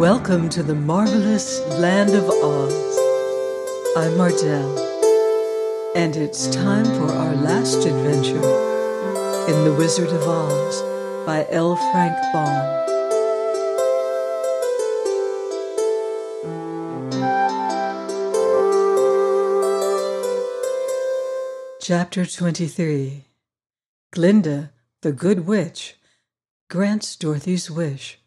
Welcome to the marvelous land of Oz. I'm Mardell, and it's time for our last adventure in The Wizard of Oz by L. Frank Baum. Chapter 23 Glinda, the Good Witch, grants Dorothy's wish.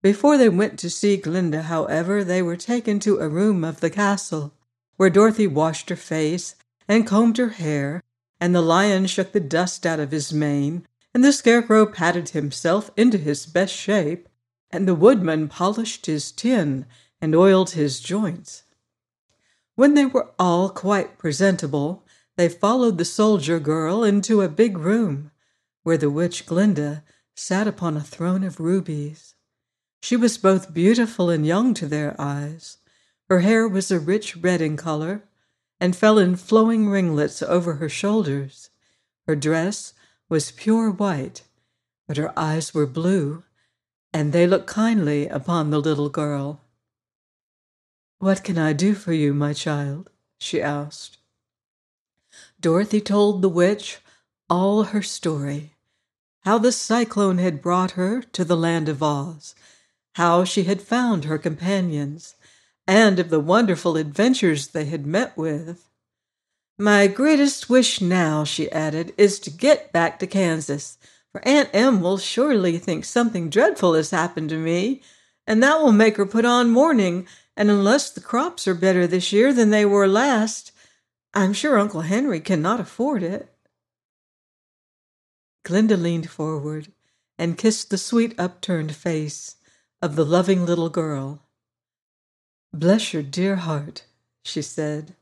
Before they went to see Glinda, however, they were taken to a room of the castle, where Dorothy washed her face and combed her hair, and the lion shook the dust out of his mane, and the scarecrow patted himself into his best shape, and the woodman polished his tin and oiled his joints. When they were all quite presentable, they followed the soldier girl into a big room, where the witch Glinda sat upon a throne of rubies. She was both beautiful and young to their eyes. Her hair was a rich red in color and fell in flowing ringlets over her shoulders. Her dress was pure white, but her eyes were blue, and they looked kindly upon the little girl. What can I do for you, my child? she asked. Dorothy told the witch all her story how the cyclone had brought her to the land of Oz, how she had found her companions, and of the wonderful adventures they had met with. My greatest wish now, she added, is to get back to Kansas, for Aunt Em will surely think something dreadful has happened to me, and that will make her put on mourning and unless the crops are better this year than they were last, I'm sure Uncle Henry cannot afford it. Glinda leaned forward and kissed the sweet upturned face of the loving little girl. Bless your dear heart, she said.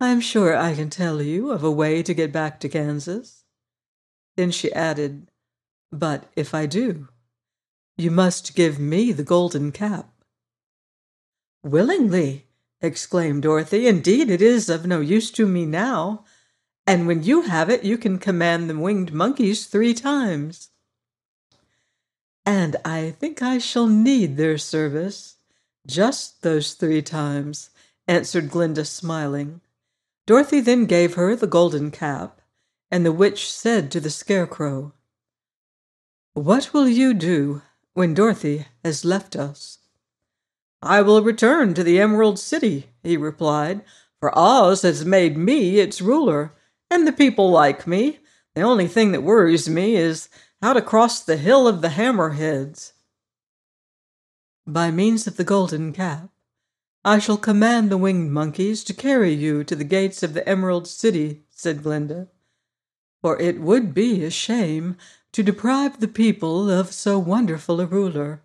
I am sure I can tell you of a way to get back to Kansas. Then she added, But if I do, you must give me the golden cap. Willingly, exclaimed Dorothy. Indeed, it is of no use to me now. And when you have it, you can command the winged monkeys three times. And I think I shall need their service just those three times, answered Glinda, smiling. Dorothy then gave her the golden cap, and the witch said to the Scarecrow, What will you do when Dorothy has left us? I will return to the Emerald City, he replied, for Oz has made me its ruler, and the people like me. The only thing that worries me is how to cross the Hill of the Hammerheads. By means of the golden cap, I shall command the winged monkeys to carry you to the gates of the Emerald City, said Glinda, for it would be a shame to deprive the people of so wonderful a ruler.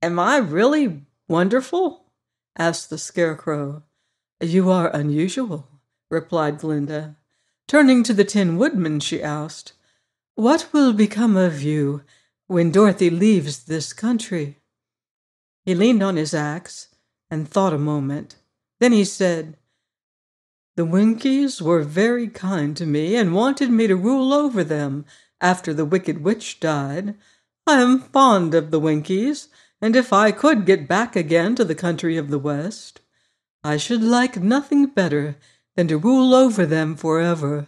Am I really wonderful? asked the Scarecrow. You are unusual, replied Glinda. Turning to the Tin Woodman, she asked, What will become of you when Dorothy leaves this country? He leaned on his axe and thought a moment. Then he said, The Winkies were very kind to me and wanted me to rule over them after the Wicked Witch died. I am fond of the Winkies and if I could get back again to the country of the West, I should like nothing better than to rule over them forever.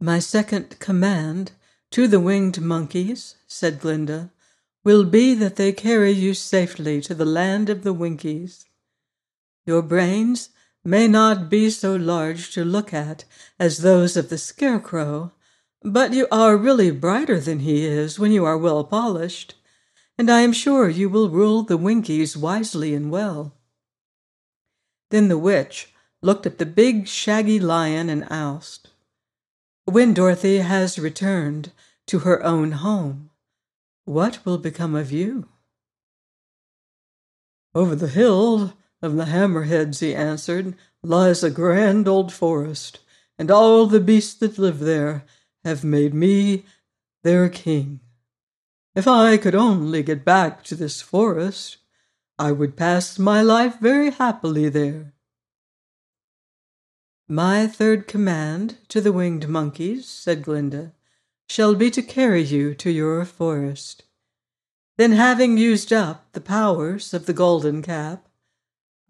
My second command to the winged monkeys, said Glinda, will be that they carry you safely to the land of the Winkies. Your brains may not be so large to look at as those of the Scarecrow, but you are really brighter than he is when you are well polished, and I am sure you will rule the Winkies wisely and well. Then the witch looked at the big shaggy lion and asked, When Dorothy has returned to her own home, what will become of you? Over the hill of the Hammerheads, he answered, lies a grand old forest, and all the beasts that live there have made me their king. If I could only get back to this forest, I would pass my life very happily there. My third command to the winged monkeys, said Glinda, shall be to carry you to your forest. Then, having used up the powers of the golden cap,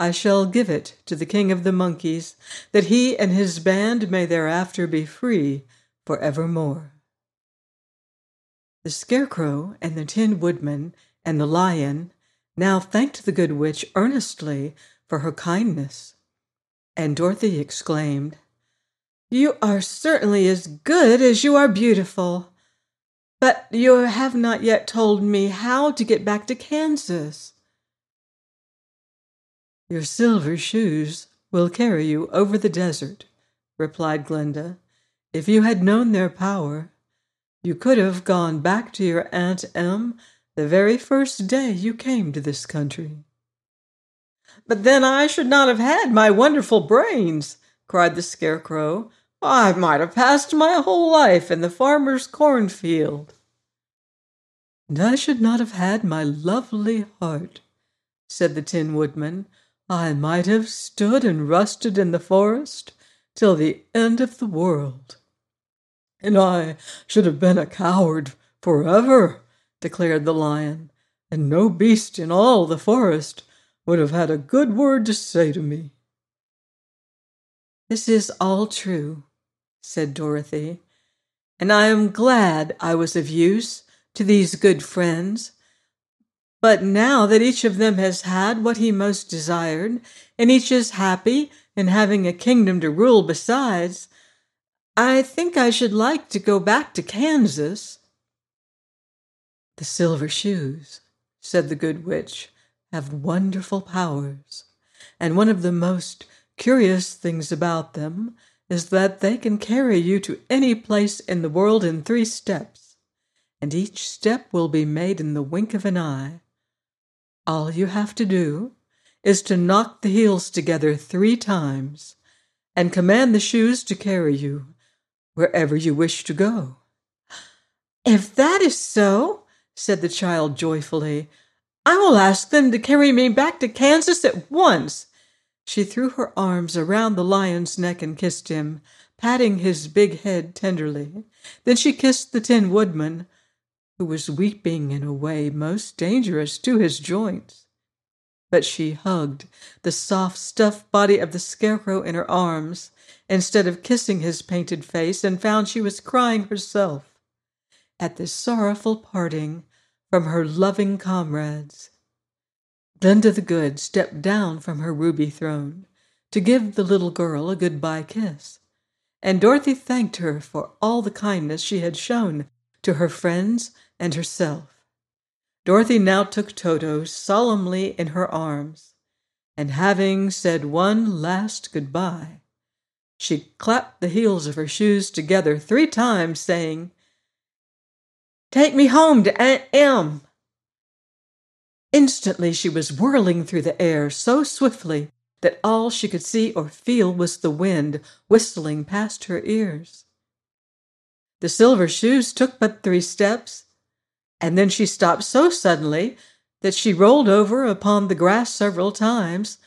I shall give it to the king of the monkeys, that he and his band may thereafter be free for evermore. The scarecrow and the tin woodman and the lion now thanked the good witch earnestly for her kindness. And Dorothy exclaimed, You are certainly as good as you are beautiful. But you have not yet told me how to get back to Kansas. Your silver shoes will carry you over the desert, replied Glinda. If you had known their power, you could have gone back to your Aunt Em the very first day you came to this country. But then I should not have had my wonderful brains, cried the Scarecrow. I might have passed my whole life in the farmer's cornfield. And I should not have had my lovely heart, said the Tin Woodman. I might have stood and rusted in the forest till the end of the world. And I should have been a coward forever, declared the lion, and no beast in all the forest would have had a good word to say to me. This is all true, said Dorothy, and I am glad I was of use to these good friends. But now that each of them has had what he most desired, and each is happy in having a kingdom to rule besides, I think I should like to go back to Kansas. The silver shoes, said the good witch, have wonderful powers, and one of the most curious things about them is that they can carry you to any place in the world in three steps, and each step will be made in the wink of an eye. All you have to do is to knock the heels together three times and command the shoes to carry you wherever you wish to go. If that is so, said the child joyfully, I will ask them to carry me back to Kansas at once. She threw her arms around the lion's neck and kissed him, patting his big head tenderly. Then she kissed the Tin Woodman, who was weeping in a way most dangerous to his joints. But she hugged the soft, stuffed body of the Scarecrow in her arms instead of kissing his painted face, and found she was crying herself at this sorrowful parting from her loving comrades. Glinda the Good stepped down from her ruby throne to give the little girl a good-bye kiss, and Dorothy thanked her for all the kindness she had shown to her friends and herself. Dorothy now took Toto solemnly in her arms, and having said one last good-bye, she clapped the heels of her shoes together three times, saying, Take me home to Aunt Em. Instantly she was whirling through the air so swiftly that all she could see or feel was the wind whistling past her ears. The silver shoes took but three steps, and then she stopped so suddenly that she rolled over upon the grass several times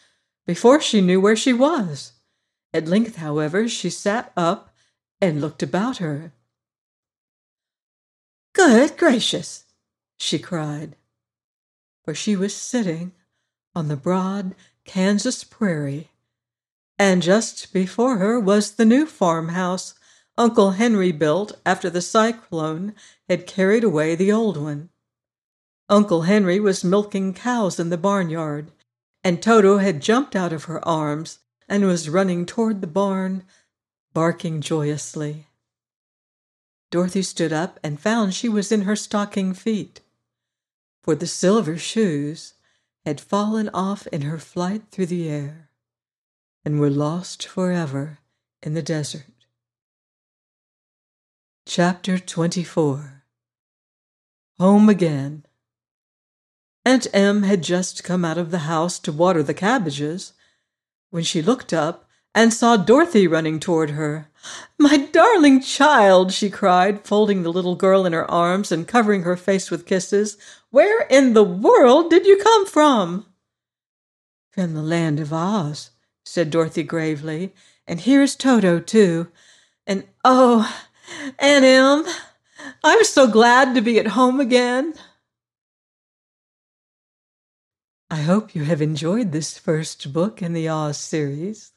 before she knew where she was. At length, however, she sat up and looked about her. Good gracious! she cried, for she was sitting on the broad Kansas prairie, and just before her was the new farmhouse Uncle Henry built after the cyclone had carried away the old one. Uncle Henry was milking cows in the barnyard, and Toto had jumped out of her arms and was running toward the barn, barking joyously. Dorothy stood up and found she was in her stocking feet, for the silver shoes had fallen off in her flight through the air and were lost forever in the desert. Chapter 24 Home Again Aunt Em had just come out of the house to water the cabbages when she looked up and saw Dorothy running toward her. My darling child, she cried, folding the little girl in her arms and covering her face with kisses. Where in the world did you come from? From the land of Oz, said Dorothy gravely. And here's Toto, too. And oh, Aunt Em, I'm so glad to be at home again. I hope you have enjoyed this first book in the Oz series.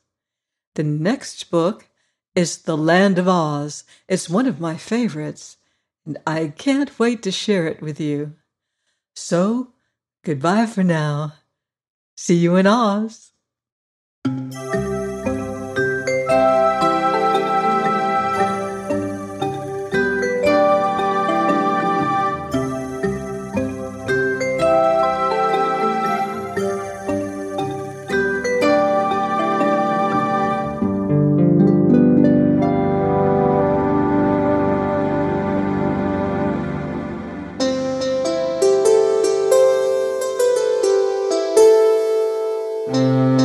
The next book is The Land of Oz. It's one of my favorites, and I can't wait to share it with you. So, goodbye for now. See you in Oz. Música